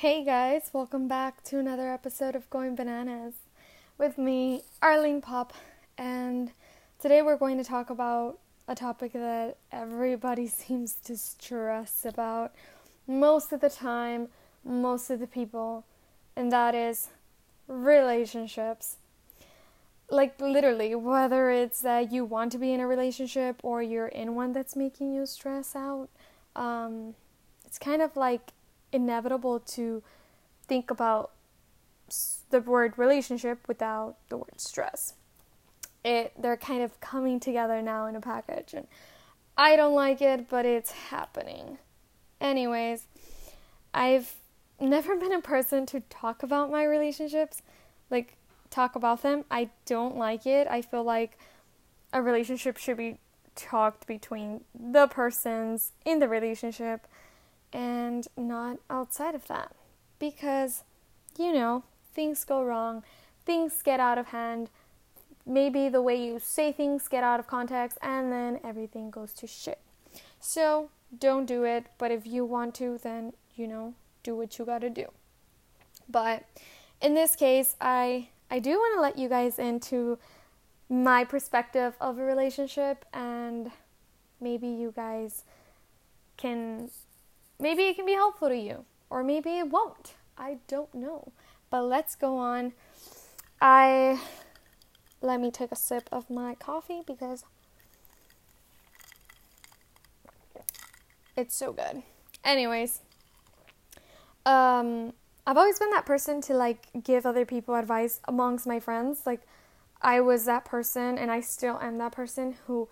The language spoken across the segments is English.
Hey guys, welcome back to another episode of Going Bananas with me, Arlene Pop, and today we're going to talk about a topic that everybody seems to stress about most of the time, most of the people, and that is relationships. Like, literally, whether it's that you want to be in a relationship or you're in one that's making you stress out, um, it's kind of like inevitable to think about the word relationship without the word stress. It they're kind of coming together now in a package and I don't like it, but it's happening. Anyways, I've never been a person to talk about my relationships, like talk about them. I don't like it. I feel like a relationship should be talked between the persons in the relationship and not outside of that. Because, you know, things go wrong, things get out of hand. Maybe the way you say things get out of context, and then everything goes to shit. So, don't do it, but if you want to, then, you know, do what you gotta do. But in this case, I I do want to let you guys into my perspective of a relationship and maybe you guys can maybe it can be helpful to you, or maybe it won't. I don't know. But let's go on. I let me take a sip of my coffee because it's so good. Anyways, um I've always been that person to like give other people advice amongst my friends. Like I was that person and I still am that person who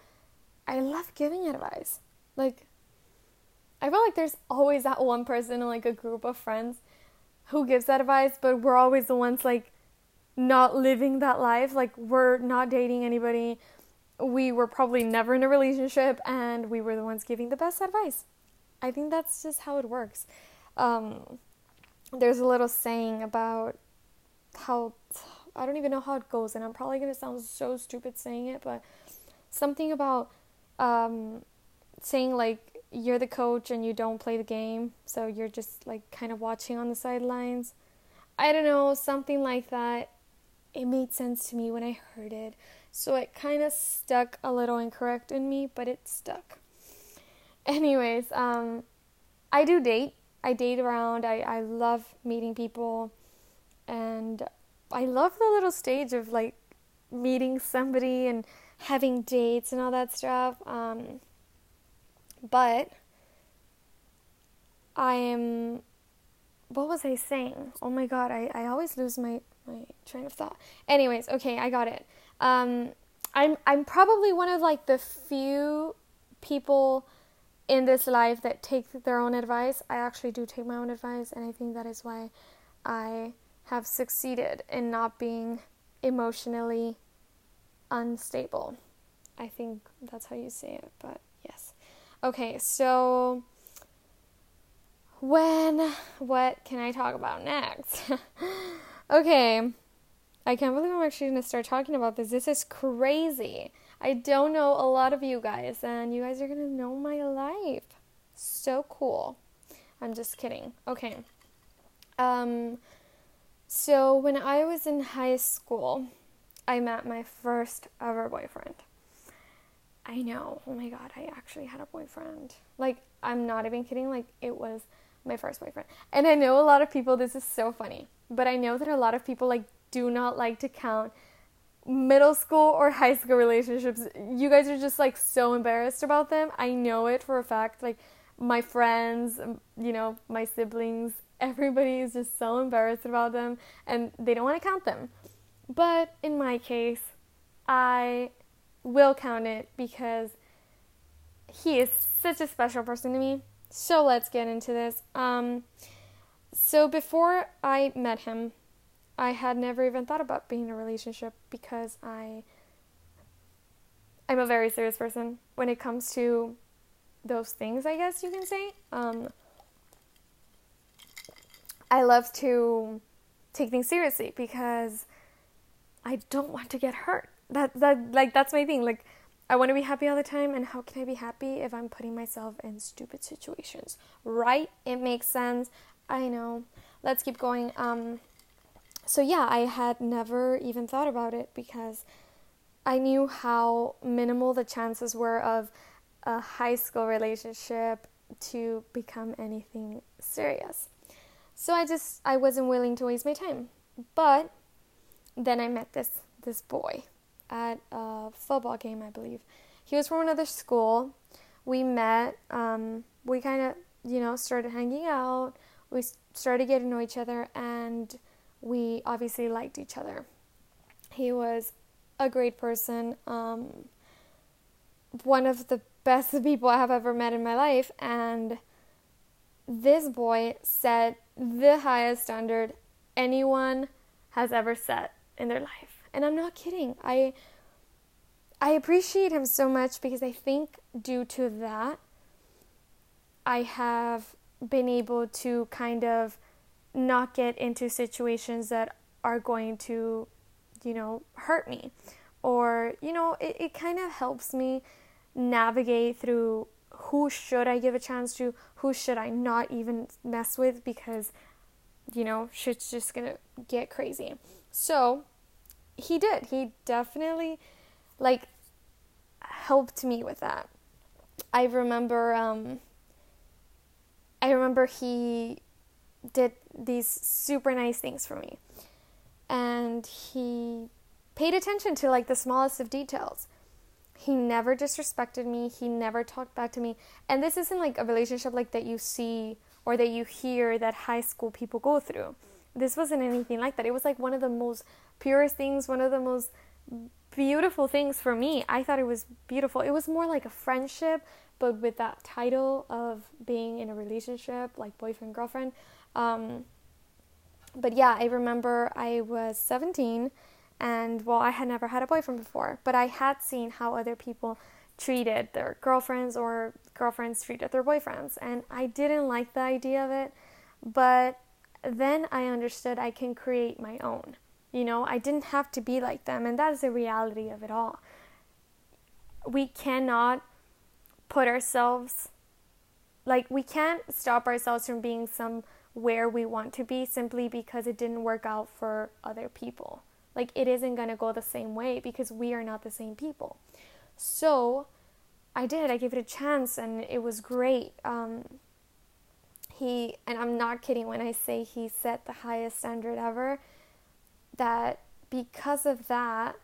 I love giving advice. Like I feel like there's always that one person in like a group of friends who gives that advice, but we're always the ones like not living that life. Like we're not dating anybody. We were probably never in a relationship and we were the ones giving the best advice. I think that's just how it works. Um, there's a little saying about how I don't even know how it goes, and I'm probably gonna sound so stupid saying it, but something about um, saying like you're the coach and you don't play the game, so you're just like kind of watching on the sidelines. I don't know, something like that. It made sense to me when I heard it. So it kind of stuck a little incorrect in me, but it stuck. Anyways, um I do date. I date around. I I love meeting people and I love the little stage of like meeting somebody and having dates and all that stuff. Um but I am what was I saying? Oh my god, I, I always lose my, my train of thought. Anyways, okay, I got it. Um I'm I'm probably one of like the few people in this life that take their own advice. I actually do take my own advice and I think that is why I have succeeded in not being emotionally unstable. I think that's how you say it, but. Okay, so when what can I talk about next? okay. I can't believe I'm actually going to start talking about this. This is crazy. I don't know a lot of you guys and you guys are going to know my life. So cool. I'm just kidding. Okay. Um so when I was in high school, I met my first ever boyfriend. I know. Oh my god, I actually had a boyfriend. Like, I'm not even kidding. Like, it was my first boyfriend. And I know a lot of people, this is so funny, but I know that a lot of people, like, do not like to count middle school or high school relationships. You guys are just, like, so embarrassed about them. I know it for a fact. Like, my friends, um, you know, my siblings, everybody is just so embarrassed about them and they don't want to count them. But in my case, I will count it because he is such a special person to me. So let's get into this. Um, so before I met him, I had never even thought about being in a relationship because I I'm a very serious person when it comes to those things, I guess you can say. Um, I love to take things seriously because I don't want to get hurt that that like that's my thing like I want to be happy all the time and how can I be happy if I'm putting myself in stupid situations right it makes sense I know let's keep going. Um, so yeah, I had never even thought about it because I knew how minimal the chances were of a high school relationship to become anything serious. So I just I wasn't willing to waste my time. But then I met this this boy at a football game, I believe. He was from another school. We met. Um, we kind of, you know, started hanging out. We started getting to know each other, and we obviously liked each other. He was a great person. Um, one of the best people I have ever met in my life, and this boy set the highest standard anyone has ever set in their life. And I'm not kidding. I I appreciate him so much because I think due to that I have been able to kind of not get into situations that are going to, you know, hurt me. Or, you know, it, it kind of helps me navigate through who should I give a chance to, who should I not even mess with because, you know, shit's just gonna get crazy. So, he did. He definitely, like, helped me with that. I remember, um, I remember he did these super nice things for me. And he paid attention to like the smallest of details. He never disrespected me. He never talked back to me. And this isn't like a relationship like that you see or that you hear that high school people go through. This wasn't anything like that. It was like one of the most purest things, one of the most beautiful things for me. I thought it was beautiful. It was more like a friendship, but with that title of being in a relationship, like boyfriend, girlfriend. Um, but yeah, I remember I was 17 and well, I had never had a boyfriend before, but I had seen how other people treated their girlfriends or girlfriends treated their boyfriends, and I didn't like the idea of it. But then I understood I can create my own. You know, I didn't have to be like them, and that is the reality of it all. We cannot put ourselves, like, we can't stop ourselves from being some where we want to be simply because it didn't work out for other people. Like it isn't going to go the same way because we are not the same people. So I did. I gave it a chance and it was great. Um, he, and I'm not kidding when I say he set the highest standard ever, that because of that,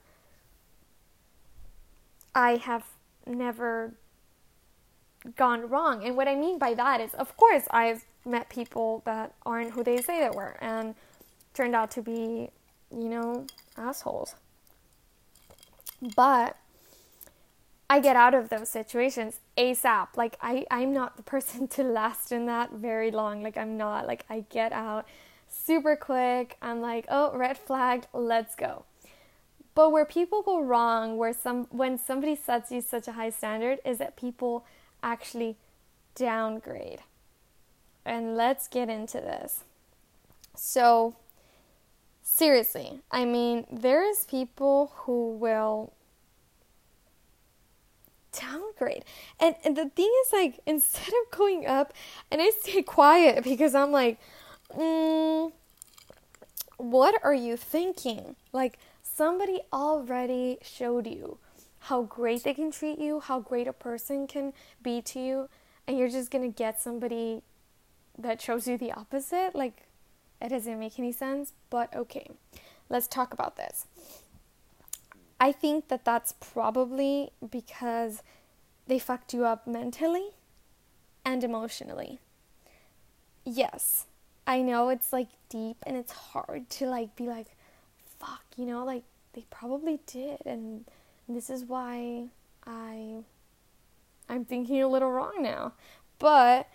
I have never gone wrong. And what I mean by that is, of course, I've met people that aren't who they say they were and turned out to be, you know, assholes. But I get out of those situations ASAP. Like I I'm not the person to last in that very long. Like I'm not. Like I get out super quick. I'm like, "Oh, red flag, let's go." But where people go wrong, where some when somebody sets you such a high standard is that people actually downgrade. And let's get into this. So, seriously, I mean, there's people who will downgrade. And, and the thing is, like, instead of going up, and I stay quiet because I'm like, mm, what are you thinking? Like, somebody already showed you how great they can treat you, how great a person can be to you, and you're just gonna get somebody that shows you the opposite. Like, it doesn't make any sense, but okay, let's talk about this. I think that that's probably because they fucked you up mentally and emotionally. Yes, I know it's like deep and it's hard to like be like, fuck, you know, like they probably did, and this is why I I'm thinking a little wrong now. But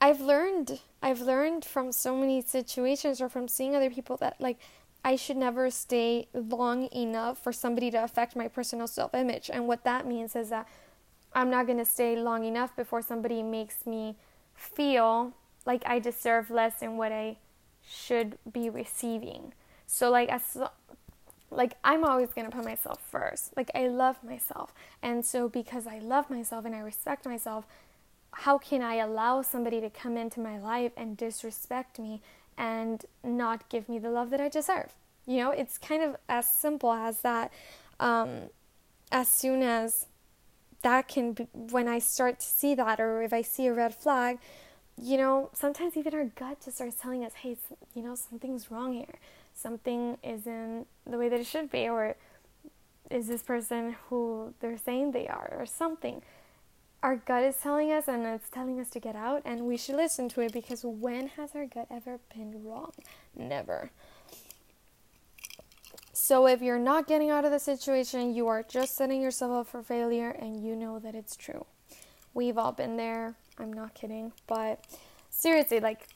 I've learned I've learned from so many situations or from seeing other people that like I should never stay long enough for somebody to affect my personal self-image. And what that means is that I'm not going to stay long enough before somebody makes me feel like I deserve less than what I should be receiving. So like as like I'm always going to put myself first. Like I love myself. And so because I love myself and I respect myself, how can I allow somebody to come into my life and disrespect me and not give me the love that I deserve? You know, it's kind of as simple as that. Um, as soon as that can be, when I start to see that, or if I see a red flag, you know, sometimes even our gut just starts telling us, hey, you know, something's wrong here. Something isn't the way that it should be, or is this person who they're saying they are, or something. Our gut is telling us, and it's telling us to get out, and we should listen to it because when has our gut ever been wrong? Never. So if you're not getting out of the situation, you are just setting yourself up for failure and you know that it's true. We've all been there. I'm not kidding. But seriously, like,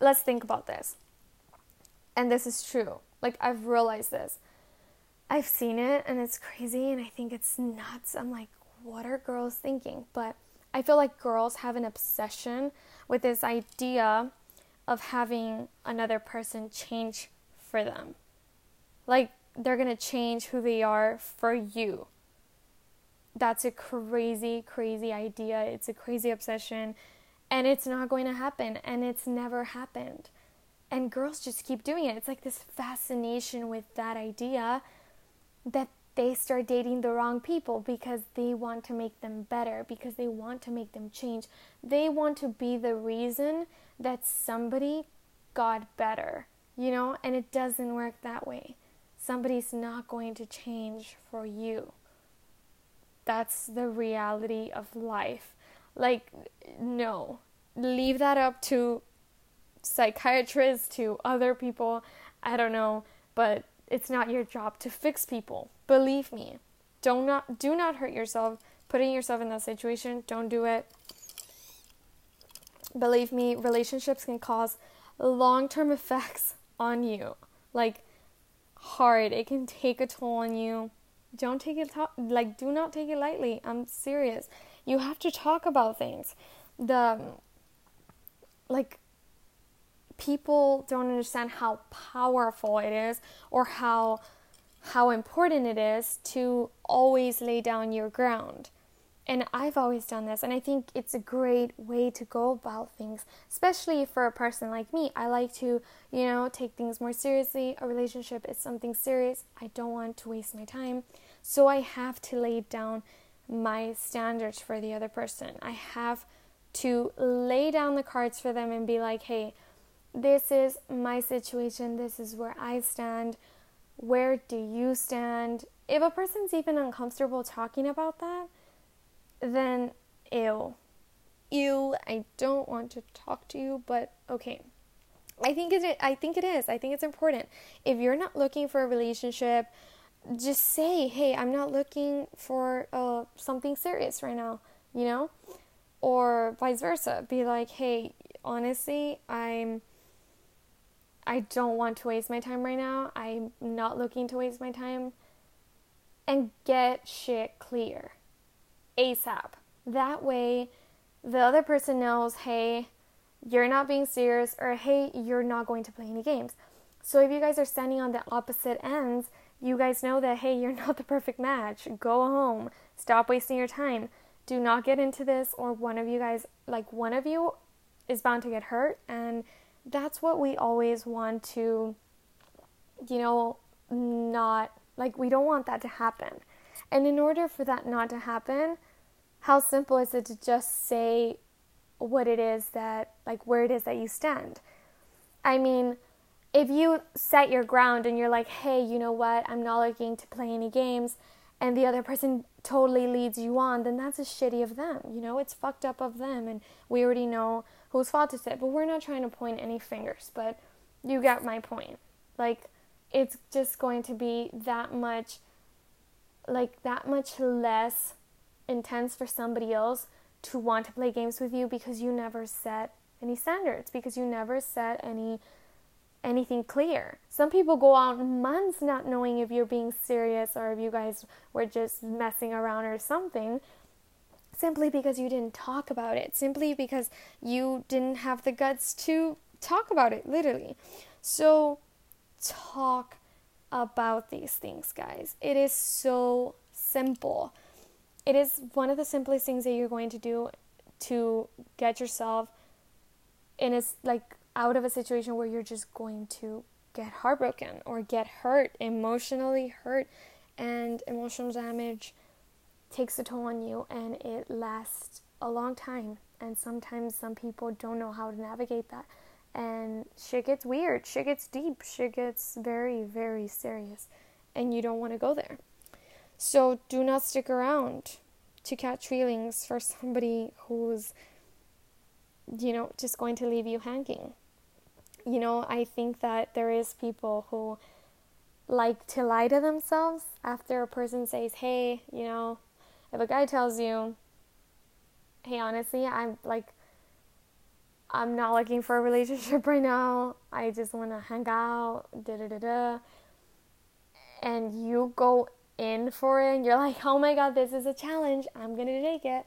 let's think about this. And this is true. Like, I've realized this. I've seen it and it's crazy and I think it's nuts. I'm like, what are girls thinking? But I feel like girls have an obsession with this idea of having another person change for them. Like, they're going to change who they are for you. That's a crazy, crazy idea. It's a crazy obsession. And it's not going to happen. And it's never happened. And girls just keep doing it. It's like this fascination with that idea that they start dating the wrong people because they want to make them better, because they want to make them change. They want to be the reason that somebody got better, you know? And it doesn't work that way somebody's not going to change for you. That's the reality of life. Like, no, leave that up to psychiatrists, to other people. I don't know, but it's not your job to fix people. Believe me. Do not do not hurt yourself putting yourself in that situation. Don't do it. Believe me, relationships can cause long-term effects on you. Like hard. It can take a toll on you. Don't take it like do not take it lightly. I'm serious. You have to talk about things. The like people don't understand how powerful it is or how how important it is to always lay down your ground. And I've always done this, and I think it's a great way to go about things, especially for a person like me. I like to, you know, take things more seriously. A relationship is something serious. I don't want to waste my time. So I have to lay down my standards for the other person. I have to lay down the cards for them and be like, hey, this is my situation. This is where I stand. Where do you stand? If a person's even uncomfortable talking about that, then ew. Ew, I don't want to talk to you, but okay. I think it I think it is. I think it's important. If you're not looking for a relationship, just say, "Hey, I'm not looking for uh, something serious right now," you know? Or vice versa. Be like, "Hey, honestly, I'm I don't want to waste my time right now. I'm not looking to waste my time." And get shit clear. ASAP. That way, the other person knows, hey, you're not being serious, or hey, you're not going to play any games. So if you guys are standing on the opposite ends, you guys know that, hey, you're not the perfect match. Go home. Stop wasting your time. Do not get into this, or one of you guys, like one of you, is bound to get hurt. And that's what we always want to, you know, not like we don't want that to happen. And in order for that not to happen, how simple is it to just say what it is that, like, where it is that you stand? I mean, if you set your ground and you're like, hey, you know what, I'm not looking to play any games, and the other person totally leads you on, then that's a shitty of them. You know, it's fucked up of them, and we already know whose fault it's it. But we're not trying to point any fingers, but you get my point. Like, it's just going to be that much like that much less intense for somebody else to want to play games with you because you never set any standards because you never set any anything clear. Some people go out months not knowing if you're being serious or if you guys were just messing around or something simply because you didn't talk about it, simply because you didn't have the guts to talk about it, literally. So, talk about these things, guys. It is so simple. It is one of the simplest things that you're going to do to get yourself in a like out of a situation where you're just going to get heartbroken or get hurt, emotionally hurt, and emotional damage takes a toll on you and it lasts a long time. And sometimes some people don't know how to navigate that. And shit gets weird, shit gets deep, shit gets very, very serious. And you don't want to go there. So do not stick around to catch feelings for somebody who's, you know, just going to leave you hanging. You know, I think that there is people who like to lie to themselves after a person says, hey, you know, if a guy tells you, hey, honestly, I'm like, I'm not looking for a relationship right now. I just want to hang out, da da da da. And you go in for it and you're like, oh my god, this is a challenge. I'm going to take it.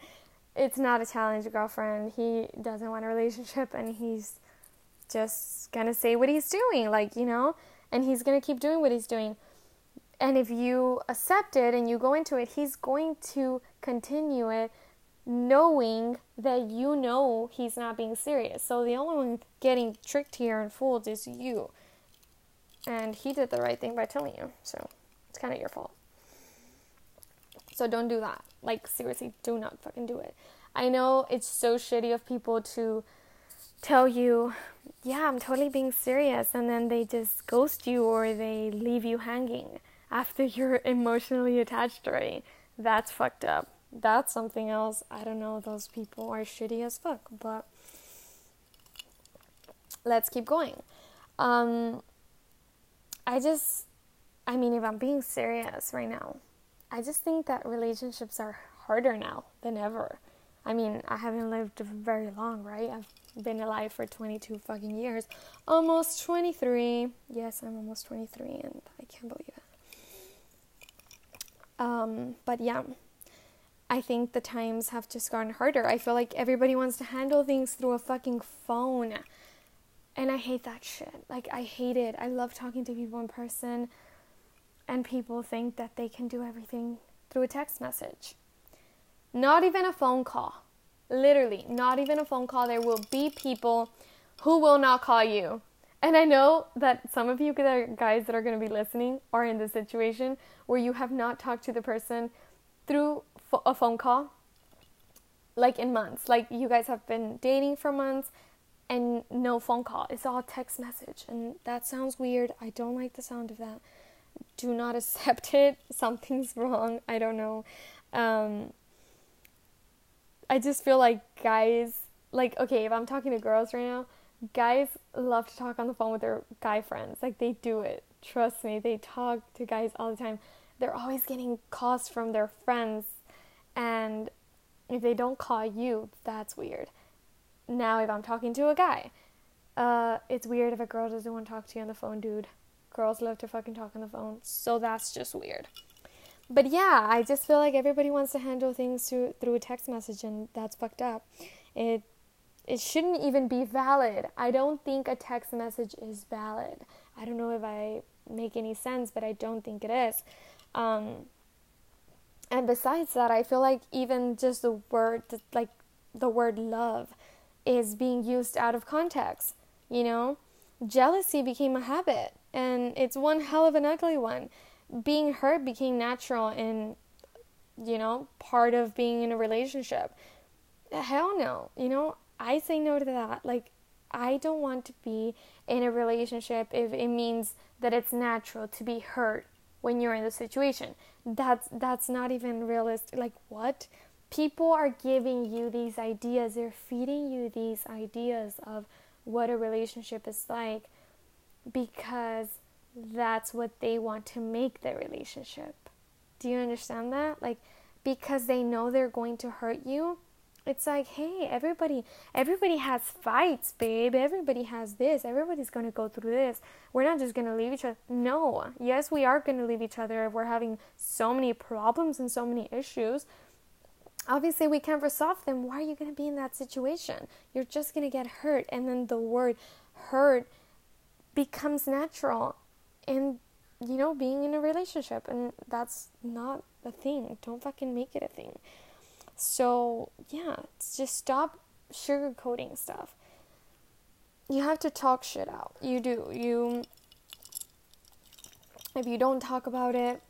It's not a challenge, girlfriend. He doesn't want a relationship and he's just to say what he's doing. Like, you know, and he's to keep doing what he's doing. And if you accept it and you go into it, he's going to continue it knowing that you know he's not being serious. So the only one getting tricked here and fooled is you. And he did the right thing by telling you. So it's kind of your fault. So don't do that. Like, seriously, do not fucking do it. I know it's so shitty of people to tell you, yeah, I'm totally being serious, and then they just ghost you or they leave you hanging after you're emotionally attached already. That's fucked up. That's something else. I don't know, those people are shitty as fuck, but let's keep going. Um, I just, I mean, if I'm being serious right now, I just think that relationships are harder now than ever. I mean, I haven't lived very long, right? I've been alive for 22 fucking years. Almost 23. Yes, I'm almost 23 and I can't believe it. Um, but yeah, I think the times have just gotten harder. I feel like everybody wants to handle things through a fucking phone. And I hate that shit. Like, I hate it. I love talking to people in person, and people think that they can do everything through a text message. Not even a phone call. Literally, not even a phone call. There will be people who will not call you. And I know that some of you guys that are going to be listening are in the situation where you have not talked to the person through a phone call like in months. Like you guys have been dating for months and no phone call. It's all text message. And that sounds weird. I don't like the sound of that. Do not accept it. Something's wrong. I don't know. Um, I just feel like guys, like, okay, if I'm talking to girls right now, guys love to talk on the phone with their guy friends. Like, they do it. Trust me, they talk to guys all the time. They're always getting calls from their friends, and if they don't call you, that's weird. Now, if I'm talking to a guy, uh, it's weird if a girl doesn't want to talk to you on the phone, dude. Girls love to fucking talk on the phone, so that's just weird but yeah, I just feel like everybody wants to handle things through through a text message, and that's fucked up. It it shouldn't even be valid. I don't think a text message is valid. I don't know if I make any sense, but I don't think it is. Um, and besides that, I feel like even just the word, like the word love, is being used out of context. You know, jealousy became a habit, and it's one hell of an ugly one being hurt became natural and you know part of being in a relationship. Hell no. You know i say no to that. Like i don't want to be in a relationship if it means that it's natural to be hurt when you're in the situation. That's that's not even realistic. Like what? People are giving you these ideas. They're feeding you these ideas of what a relationship is like because that's what they want to make their relationship. Do you understand that? Like because they know they're going to hurt you. It's like, hey, everybody everybody has fights, babe. Everybody has this. Everybody's going to go through this. We're not just going to leave each other. No. Yes, we are going to leave each other if we're having so many problems and so many issues. Obviously, we can't resolve them. Why are you going to be in that situation? You're just going to get hurt and then the word hurt becomes natural and you know being in a relationship and that's not a thing don't fucking make it a thing So, yeah, just stop sugarcoating stuff. You have to talk shit out. You do. You if you don't talk about it,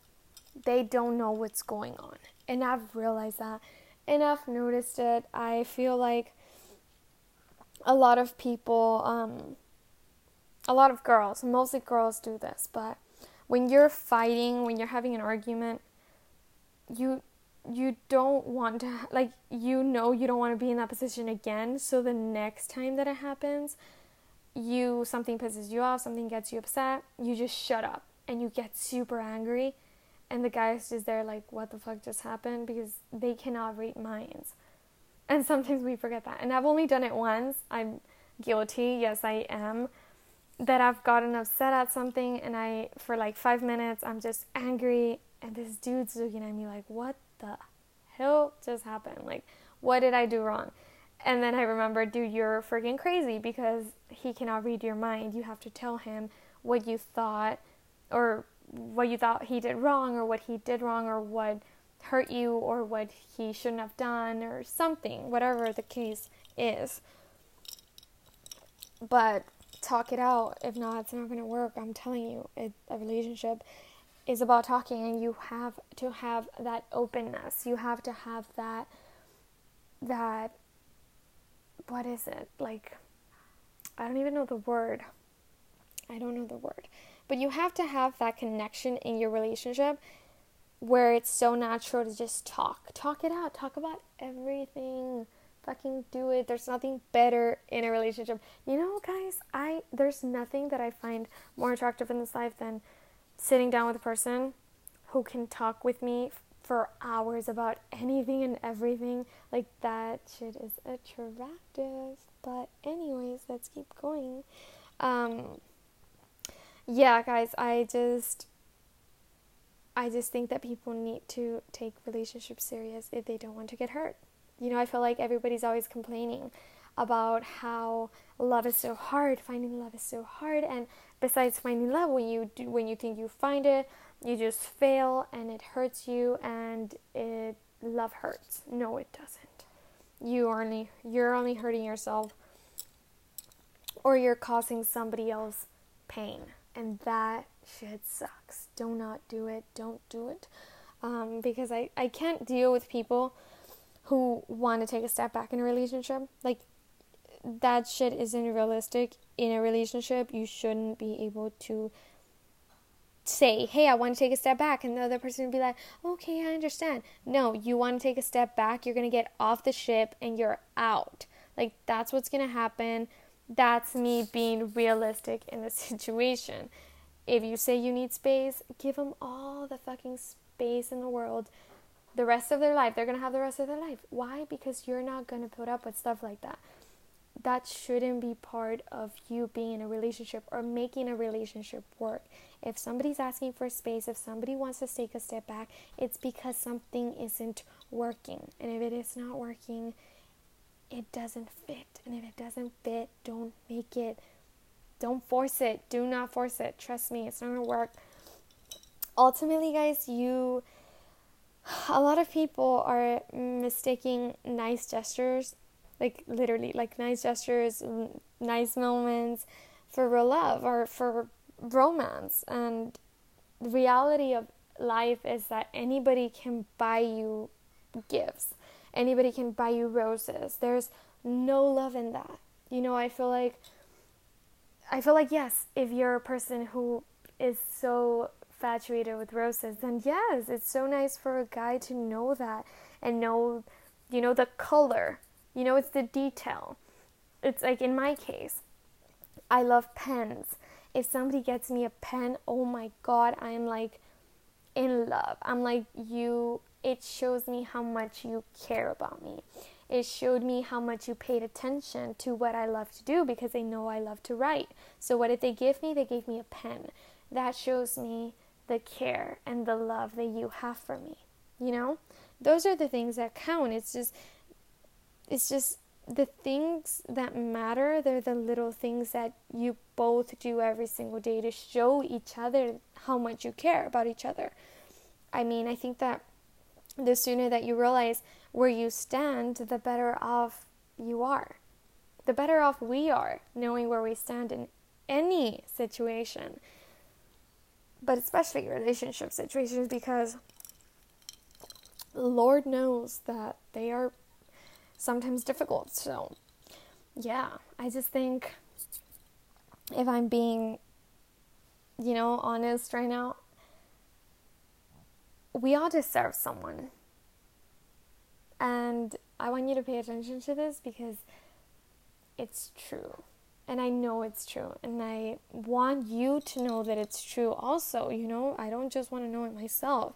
they don't know what's going on. And I've realized that. And I've noticed it. I feel like a lot of people, um, a lot of girls, mostly girls do this, but when you're fighting, when you're having an argument, you you don't want to like you know you don't want to be in that position again so the next time that it happens you something pisses you off something gets you upset you just shut up and you get super angry and the guy's just there like what the fuck just happened? because they cannot read minds. And sometimes we forget that and i've only done it once. I'm guilty. Yes i am that i've gotten upset at something and i for like five minutes i'm just angry and this dude's looking at me like what the hell just happened? Like what did i do wrong? And then i remember dude you're freaking crazy because he cannot read your mind. You have to tell him what you thought or what you thought he did wrong or what he did wrong or what hurt you or what he shouldn't have done or something, whatever the case is. But talk it out. If not, it's not going to work. I'm telling you, it, a relationship is about talking, and you have to have that openness. You have to have that, that, what is it? Like, I don't even know the word. I don't know the word. But you have to have that connection in your relationship where it's so natural to just talk. Talk it out. Talk about everything. Fucking do it. There's nothing better in a relationship. You know, guys, I there's nothing that I find more attractive in this life than sitting down with a person who can talk with me for hours about anything and everything. Like that shit is attractive. But anyways, let's keep going. Um yeah, guys, I just I just think that people need to take relationships serious if they don't want to get hurt. You know, I feel like everybody's always complaining about how love is so hard, finding love is so hard, and besides finding love, when you do, when you think you find it, you just fail and it hurts you, and it love hurts. No, it doesn't. You only you're only hurting yourself, or you're causing somebody else pain and that shit sucks. Do not do it. Don't do it. Um, because I, I can't deal with people who want to take a step back in a relationship. Like, that shit isn't realistic in a relationship. You shouldn't be able to say, hey, I want to take a step back, and the other person would be like, okay, I understand. No, you want to take a step back, you're going to get off the ship and you're out. Like, that's what's going to happen that's me being realistic in the situation. If you say you need space, give them all the fucking space in the world. The rest of their life, they're gonna have the rest of their life. Why? Because you're not gonna put up with stuff like that. That shouldn't be part of you being in a relationship or making a relationship work. If somebody's asking for space, if somebody wants to take a step back, it's because something isn't working. And if it is not working, it doesn't fit. And if it doesn't fit, don't make it. Don't force it. Do not force it. Trust me, it's not going to work. Ultimately, guys, you. A lot of people are mistaking nice gestures, like literally, like nice gestures, nice moments, for real love or for romance. And the reality of life is that anybody can buy you gifts anybody can buy you roses. There's no love in that. You know, I feel like I feel like yes, if you're a person who is so infatuated with roses, then yes, it's so nice for a guy to know that and know, you know, the color. You know, it's the detail. It's like in my case, I love pens. If somebody gets me a pen, oh my god, I'm like in love. I'm like, you it shows me how much you care about me. It showed me how much you paid attention to what I love to do because they know I love to write. So, what did they give me? They gave me a pen. That shows me the care and the love that you have for me. You know? Those are the things that count. It's just, it's just the things that matter. They're the little things that you both do every single day to show each other how much you care about each other. I mean, I think that the sooner that you realize where you stand, the better off you are. The better off we are knowing where we stand in any situation, but especially relationship situations because Lord knows that they are sometimes difficult. So, yeah, I just think if I'm being, you know, honest right now, we all deserve someone. And I want you to pay attention to this because it's true. And I know it's true. And I want you to know that it's true also. You know, I don't just want to know it myself.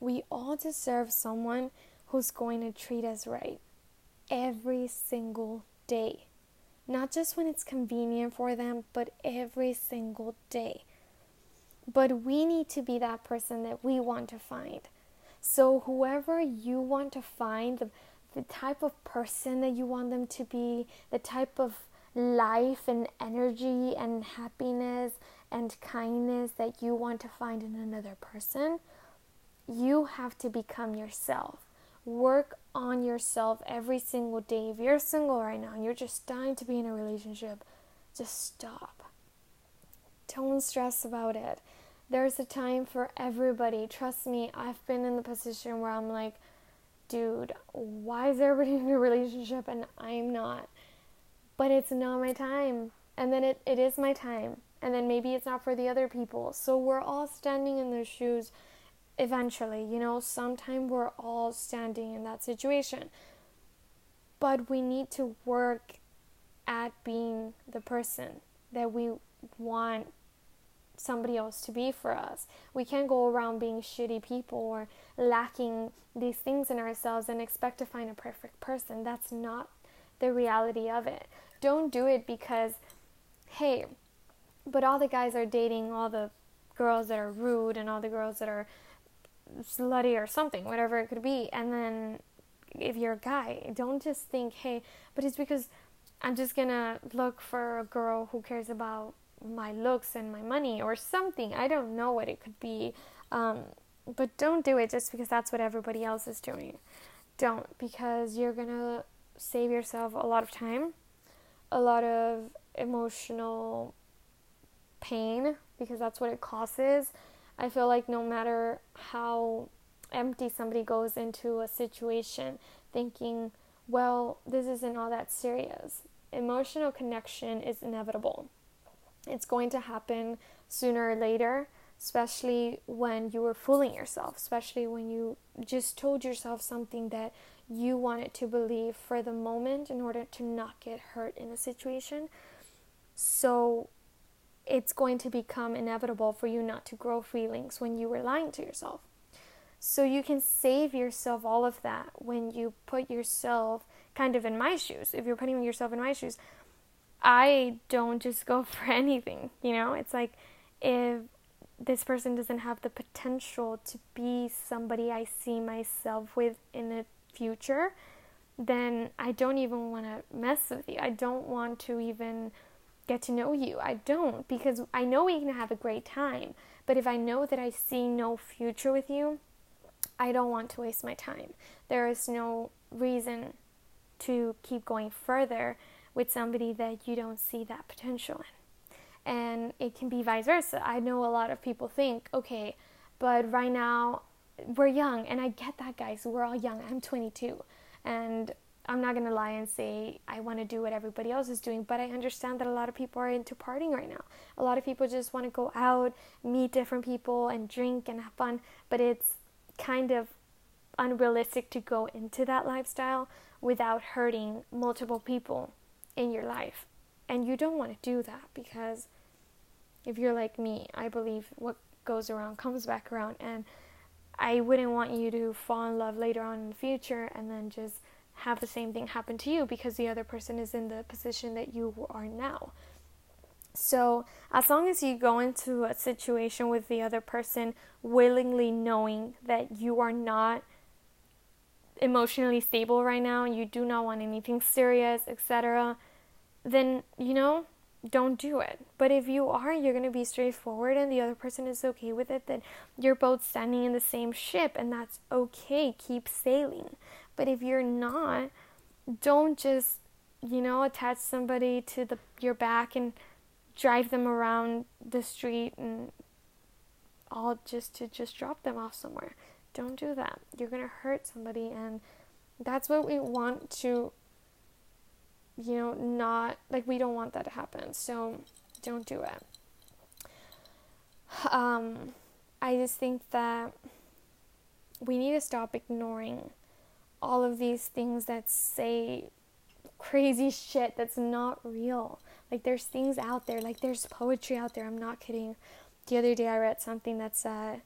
We all deserve someone who's going to treat us right every single day. Not just when it's convenient for them, but every single day. But we need to be that person that we want to find. So, whoever you want to find, the, the type of person that you want them to be, the type of life and energy and happiness and kindness that you want to find in another person, you have to become yourself. Work on yourself every single day. If you're single right now and you're just dying to be in a relationship, just stop. Don't stress about it. There's a time for everybody. Trust me, I've been in the position where I'm like, dude, why is everybody in a relationship and I'm not? But it's not my time. And then it, it is my time. And then maybe it's not for the other people. So we're all standing in their shoes eventually. You know, sometime we're all standing in that situation. But we need to work at being the person that we want somebody else to be for us. We can't go around being shitty people or lacking these things in ourselves and expect to find a perfect person. That's not the reality of it. Don't do it because, hey, but all the guys are dating all the girls that are rude and all the girls that are slutty or something, whatever it could be. And then if you're a guy, don't just think, hey, but it's because I'm just gonna look for a girl who cares about my looks and my money or something. I don't know what it could be. Um, but don't do it just because that's what everybody else is doing. Don't, because you're gonna save yourself a lot of time, a lot of emotional pain, because that's what it causes. I feel like no matter how empty somebody goes into a situation, thinking, well, this isn't all that serious, emotional connection is inevitable it's going to happen sooner or later, especially when you were fooling yourself, especially when you just told yourself something that you wanted to believe for the moment in order to not get hurt in a situation. So it's going to become inevitable for you not to grow feelings when you were lying to yourself. So you can save yourself all of that when you put yourself kind of in my shoes. If you're putting yourself in my shoes, I don't just go for anything, you know? It's like if this person doesn't have the potential to be somebody I see myself with in the future, then I don't even want to mess with you. I don't want to even get to know you. I don't because I know we can have a great time. But if I know that I see no future with you, I don't want to waste my time. There is no reason to keep going further with somebody that you don't see that potential in. And it can be vice versa. I know a lot of people think, okay, but right now we're young, and I get that, guys. We're all young. I'm 22, and I'm not gonna lie and say I want to do what everybody else is doing, but I understand that a lot of people are into partying right now. A lot of people just want to go out, meet different people, and drink and have fun, but it's kind of unrealistic to go into that lifestyle without hurting multiple people in your life. And you don't want to do that because if you're like me, I believe what goes around comes back around. And I wouldn't want you to fall in love later on in the future and then just have the same thing happen to you because the other person is in the position that you are now. So, as long as you go into a situation with the other person willingly knowing that you are not emotionally stable right now, you do not want anything serious, etc., then, you know, don't do it. But if you are, you're going to be straightforward and the other person is okay with it, then you're both standing in the same ship and that's okay. Keep sailing. But if you're not, don't just, you know, attach somebody to the your back and drive them around the street and all just to just drop them off somewhere. Don't do that. You're going to hurt somebody and that's what we want to you know, not like we don't want that to happen. So don't do it. Um, I just think that we need to stop ignoring all of these things that say crazy shit that's not real. Like there's things out there, like there's poetry out there. I'm not kidding. The other day I read something that said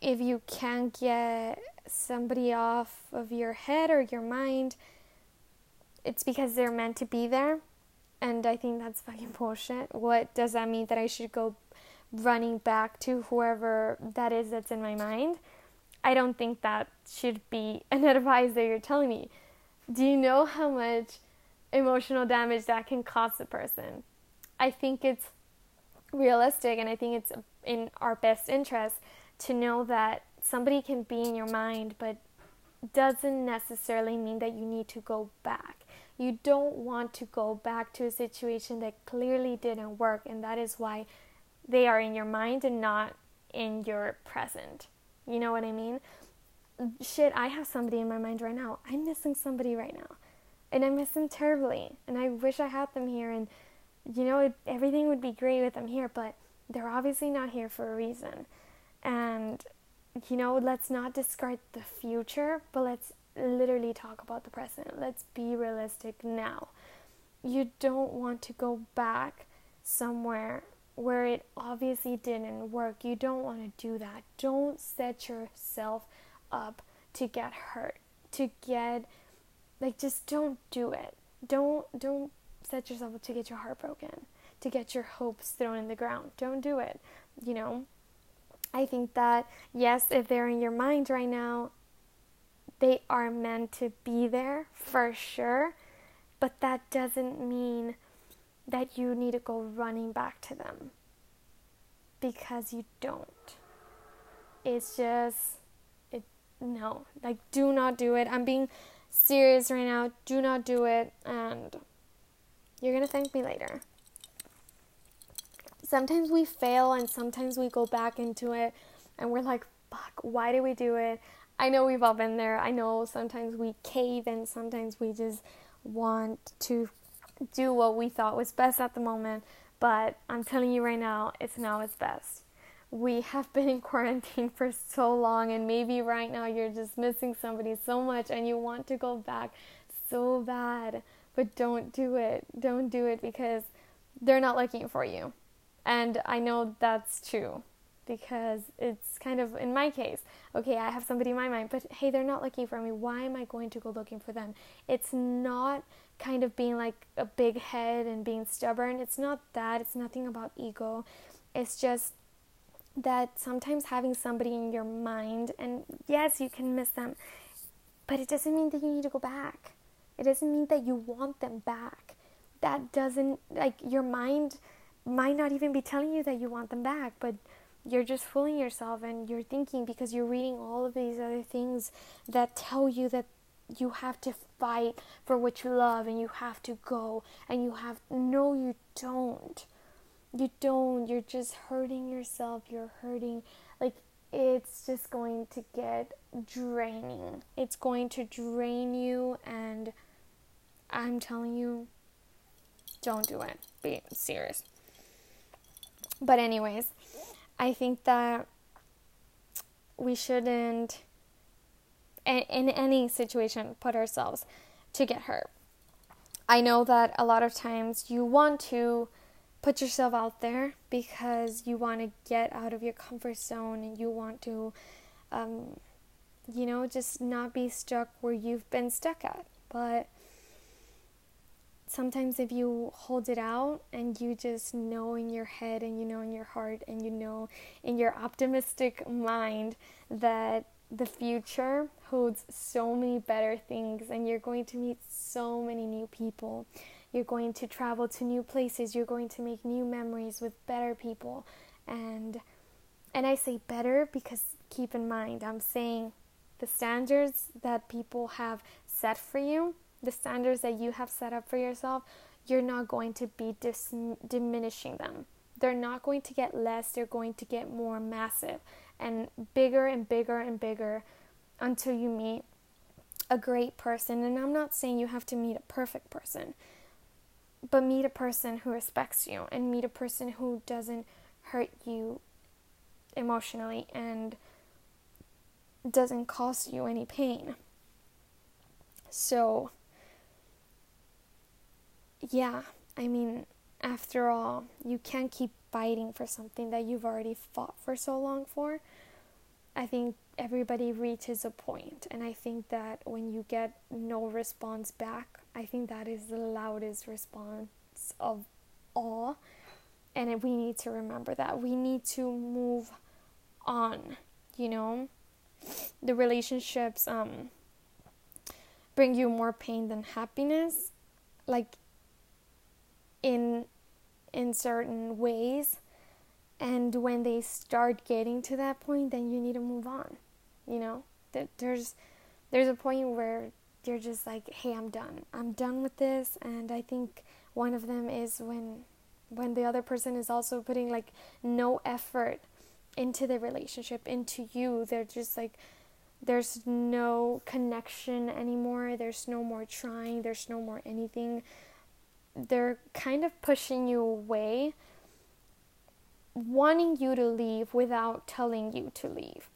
if you can't get somebody off of your head or your mind, it's because they're meant to be there. And I think that's fucking bullshit. What does that mean that I should go running back to whoever that is that's in my mind? I don't think that should be an advice that you're telling me. Do you know how much emotional damage that can cause a person? I think it's realistic and I think it's in our best interest to know that somebody can be in your mind but doesn't necessarily mean that you need to go back. You don't want to go back to a situation that clearly didn't work, and that is why they are in your mind and not in your present. You know what I mean? Shit, I have somebody in my mind right now. I'm missing somebody right now. And I miss them terribly. And I wish I had them here. And, you know, it, everything would be great with them here, but they're obviously not here for a reason. And, you know, let's not discard the future, but let's literally talk about the present. Let's be realistic now. You don't want to go back somewhere where it obviously didn't work. You don't want to do that. Don't set yourself up to get hurt, to get like just don't do it. Don't don't set yourself up to get your heart broken, to get your hopes thrown in the ground. Don't do it. You know, I think that yes, if they're in your mind right now, they are meant to be there for sure, but that doesn't mean that you need to go running back to them because you don't. It's just, it, no, like, do not do it. I'm being serious right now. Do not do it, and you're gonna thank me later. Sometimes we fail, and sometimes we go back into it, and we're like, fuck, why did we do it? I know we've all been there. I know sometimes we cave and sometimes we just want to do what we thought was best at the moment. But I'm telling you right now, it's now its best. We have been in quarantine for so long, and maybe right now you're just missing somebody so much and you want to go back so bad. But don't do it. Don't do it because they're not looking for you. And I know that's true because it's kind of in my case okay i have somebody in my mind but hey they're not looking for me. Why am i going to go looking for them? It's not kind of being like a big head and being stubborn. It's not that. It's nothing about ego. It's just that sometimes having somebody in your mind and yes you can miss them but it doesn't mean that you need to go back. It doesn't mean that you want them back. That doesn't like your mind might not even be telling you that you want them back but you're just fooling yourself and you're thinking because you're reading all of these other things that tell you that you have to fight for what you love and you have to go and you have no you don't. You don't. You're just hurting yourself. You're hurting like it's just going to get draining. It's going to drain you and i'm telling you don't do it. Be serious. But anyways I think that we shouldn't, in any situation, put ourselves to get hurt. I know that a lot of times you want to put yourself out there because you want to get out of your comfort zone and you want to, um, you know, just not be stuck where you've been stuck at. But sometimes if you hold it out and you just know in your head and you know in your heart and you know in your optimistic mind that the future holds so many better things and you're going to meet so many new people you're going to travel to new places, you're going to make new memories with better people. And and I say better because keep in mind, I'm saying the standards that people have set for you, the standards that you have set up for yourself, you're not going to be dis- diminishing them. They're not going to get less, they're going to get more massive and bigger and bigger and bigger until you meet a great person. And I'm not saying you have to meet a perfect person, but meet a person who respects you and meet a person who doesn't hurt you emotionally and doesn't cause you any pain. So, yeah, I mean, after all, you can't keep fighting for something that you've already fought for so long for. I think everybody reaches a point, and I think that when you get no response back, I think that is the loudest response of all. And we need to remember that. We need to move on, you know? The relationships um, bring you more pain than happiness. Like, in in certain ways. And when they start getting to that point then you need to move on you know? There's there's a point where you're just like hey i'm done. I'm done with this. And i think one of them is when when the other person is also putting like no effort into the relationship into you. They're just like there's no connection anymore. There's no more trying. There's no more anything they're kind of pushing you away, wanting you to leave without telling you to leave.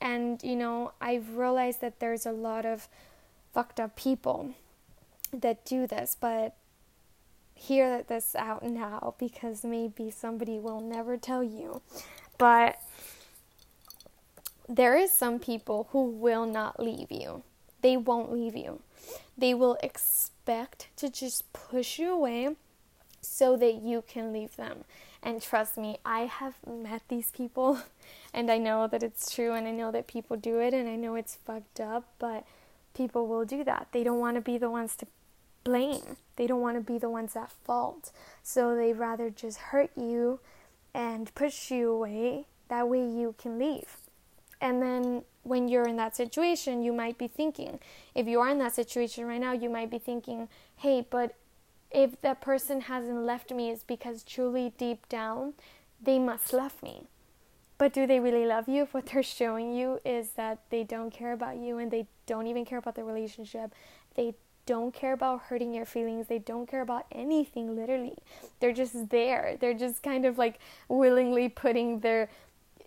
And, you know, I've realized that there's a lot of fucked up people that do this, but hear this out now because maybe somebody will never tell you. But there is some people who will not leave you. They won't leave you. They will expect to just push you away so that you can leave them. And trust me, I have met these people and I know that it's true and I know that people do it and I know it's fucked up, but people will do that. They don't want to be the ones to blame. They don't want to be the ones at fault. So they rather just hurt you and push you away. That way you can leave. And then when you're in that situation, you might be thinking, if you are in that situation right now, you might be thinking, hey, but if that person hasn't left me, it's because truly deep down, they must love me. But do they really love you if what they're showing you is that they don't care about you and they don't even care about the relationship? They don't care about hurting your feelings. They don't care about anything, literally. They're just there. They're just kind of like willingly putting their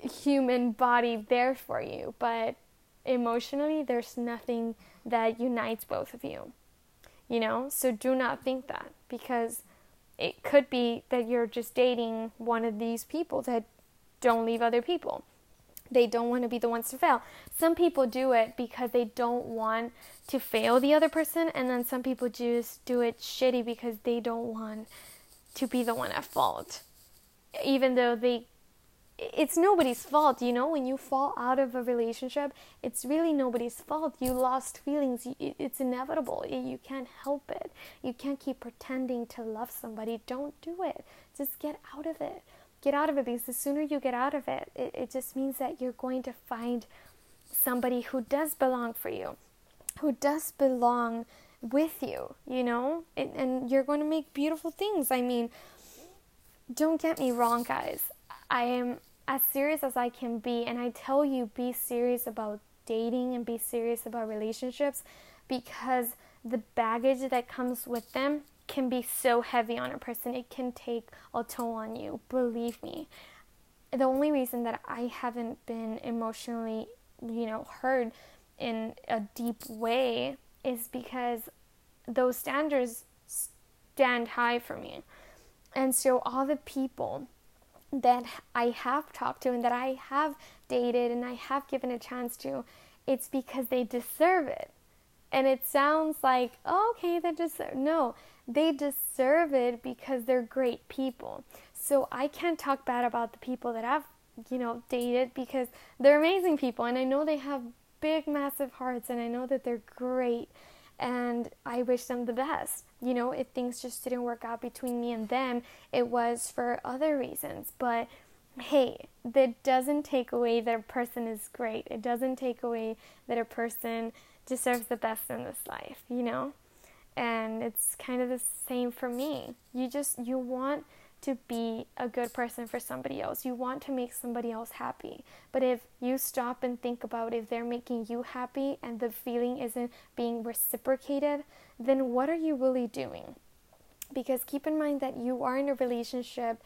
human body there for you, but emotionally, there's nothing that unites both of you. You know, so do not think that because it could be that you're just dating one of these people that don't leave other people. They don't want to be the ones to fail. Some people do it because they don't want to fail the other person, and then some people just do it shitty because they don't want to be the one at fault. Even though they it's nobody's fault, you know, when you fall out of a relationship, it's really nobody's fault. You lost feelings, it's inevitable. You can't help it. You can't keep pretending to love somebody. Don't do it. Just get out of it. Get out of it because the sooner you get out of it, it, it just means that you're going to find somebody who does belong for you, who does belong with you, you know, and, and you're going to make beautiful things. I mean, don't get me wrong, guys. I am as serious as I can be. And I tell you, be serious about dating and be serious about relationships because the baggage that comes with them can be so heavy on a person. It can take a toll on you. Believe me. The only reason that I haven't been emotionally, you know, hurt in a deep way is because those standards stand high for me. And so all the people that I have talked to and that I have dated and I have given a chance to, it's because they deserve it. And it sounds like, oh, okay, they deserve. No, they deserve it because they're great people. So I can't talk bad about the people that I've, you know, dated because they're amazing people and I know they have big, massive hearts and I know that they're great. and I wish them the best. You know, if things just didn't work out between me and them, it was for other reasons. But hey, that doesn't take away that a person is great. It doesn't take away that a person deserves the best in this life, you know? And it's kind of the same for me. You just, you want to be a good person for somebody else. You want to make somebody else happy. But if you stop and think about if they're making you happy and the feeling isn't being reciprocated, then what are you really doing? Because keep in mind that you are in a relationship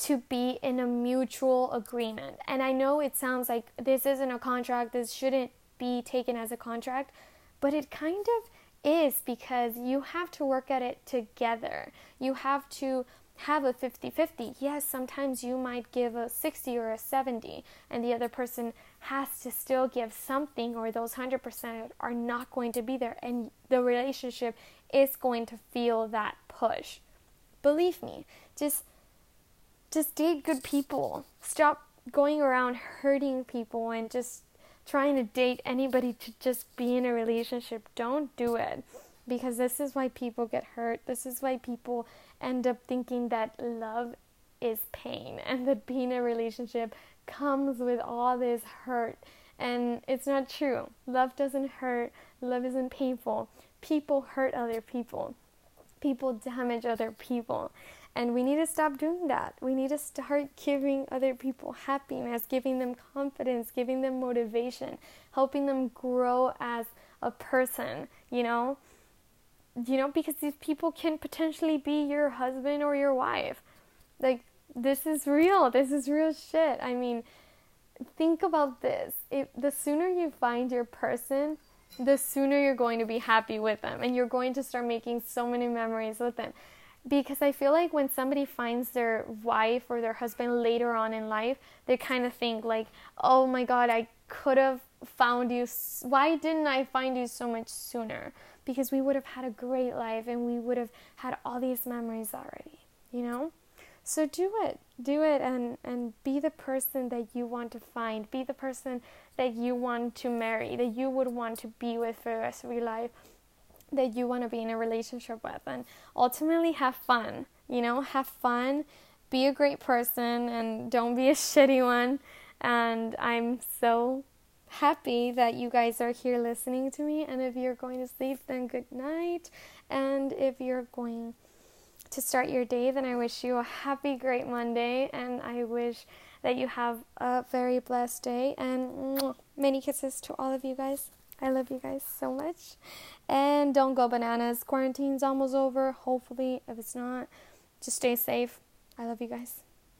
to be in a mutual agreement. And I know it sounds like this isn't a contract, this shouldn't be taken as a contract, but it kind of is because you have to work at it together. You have to have a 50 50. Yes, sometimes you might give a 60 or a 70, and the other person has to still give something, or those 100% are not going to be there, and the relationship is going to feel that push. Believe me, just just date good people. Stop going around hurting people and just trying to date anybody to just be in a relationship. Don't do it because this is why people get hurt. This is why people end up thinking that love is pain and that being in a relationship comes with all this hurt. And it's not true. Love doesn't hurt, love isn't painful. People hurt other people, people damage other people. And we need to stop doing that. We need to start giving other people happiness, giving them confidence, giving them motivation, helping them grow as a person, you know? You know, because these people can potentially be your husband or your wife. Like, this is real. This is real shit. I mean, think about this. If the sooner you find your person, the sooner you're going to be happy with them and you're going to start making so many memories with them because I feel like when somebody finds their wife or their husband later on in life, they kind of think like, "Oh my god, I could have found you. Why didn't I find you so much sooner?" Because we would have had a great life and we would have had all these memories already, you know? So do it. Do it and and be the person that you want to find. Be the person that you want to marry, that you would want to be with for the rest of your life that you want to be in a relationship with and ultimately have fun you know have fun be a great person and don't be a shitty one and i'm so happy that you guys are here listening to me and if you're going to sleep then good night and if you're going to start your day then i wish you a happy great monday and i wish that you have a very blessed day and many kisses to all of you guys I love you guys so much. And don't go bananas. Quarantine's almost over. Hopefully, if it's not, just stay safe. I love you guys.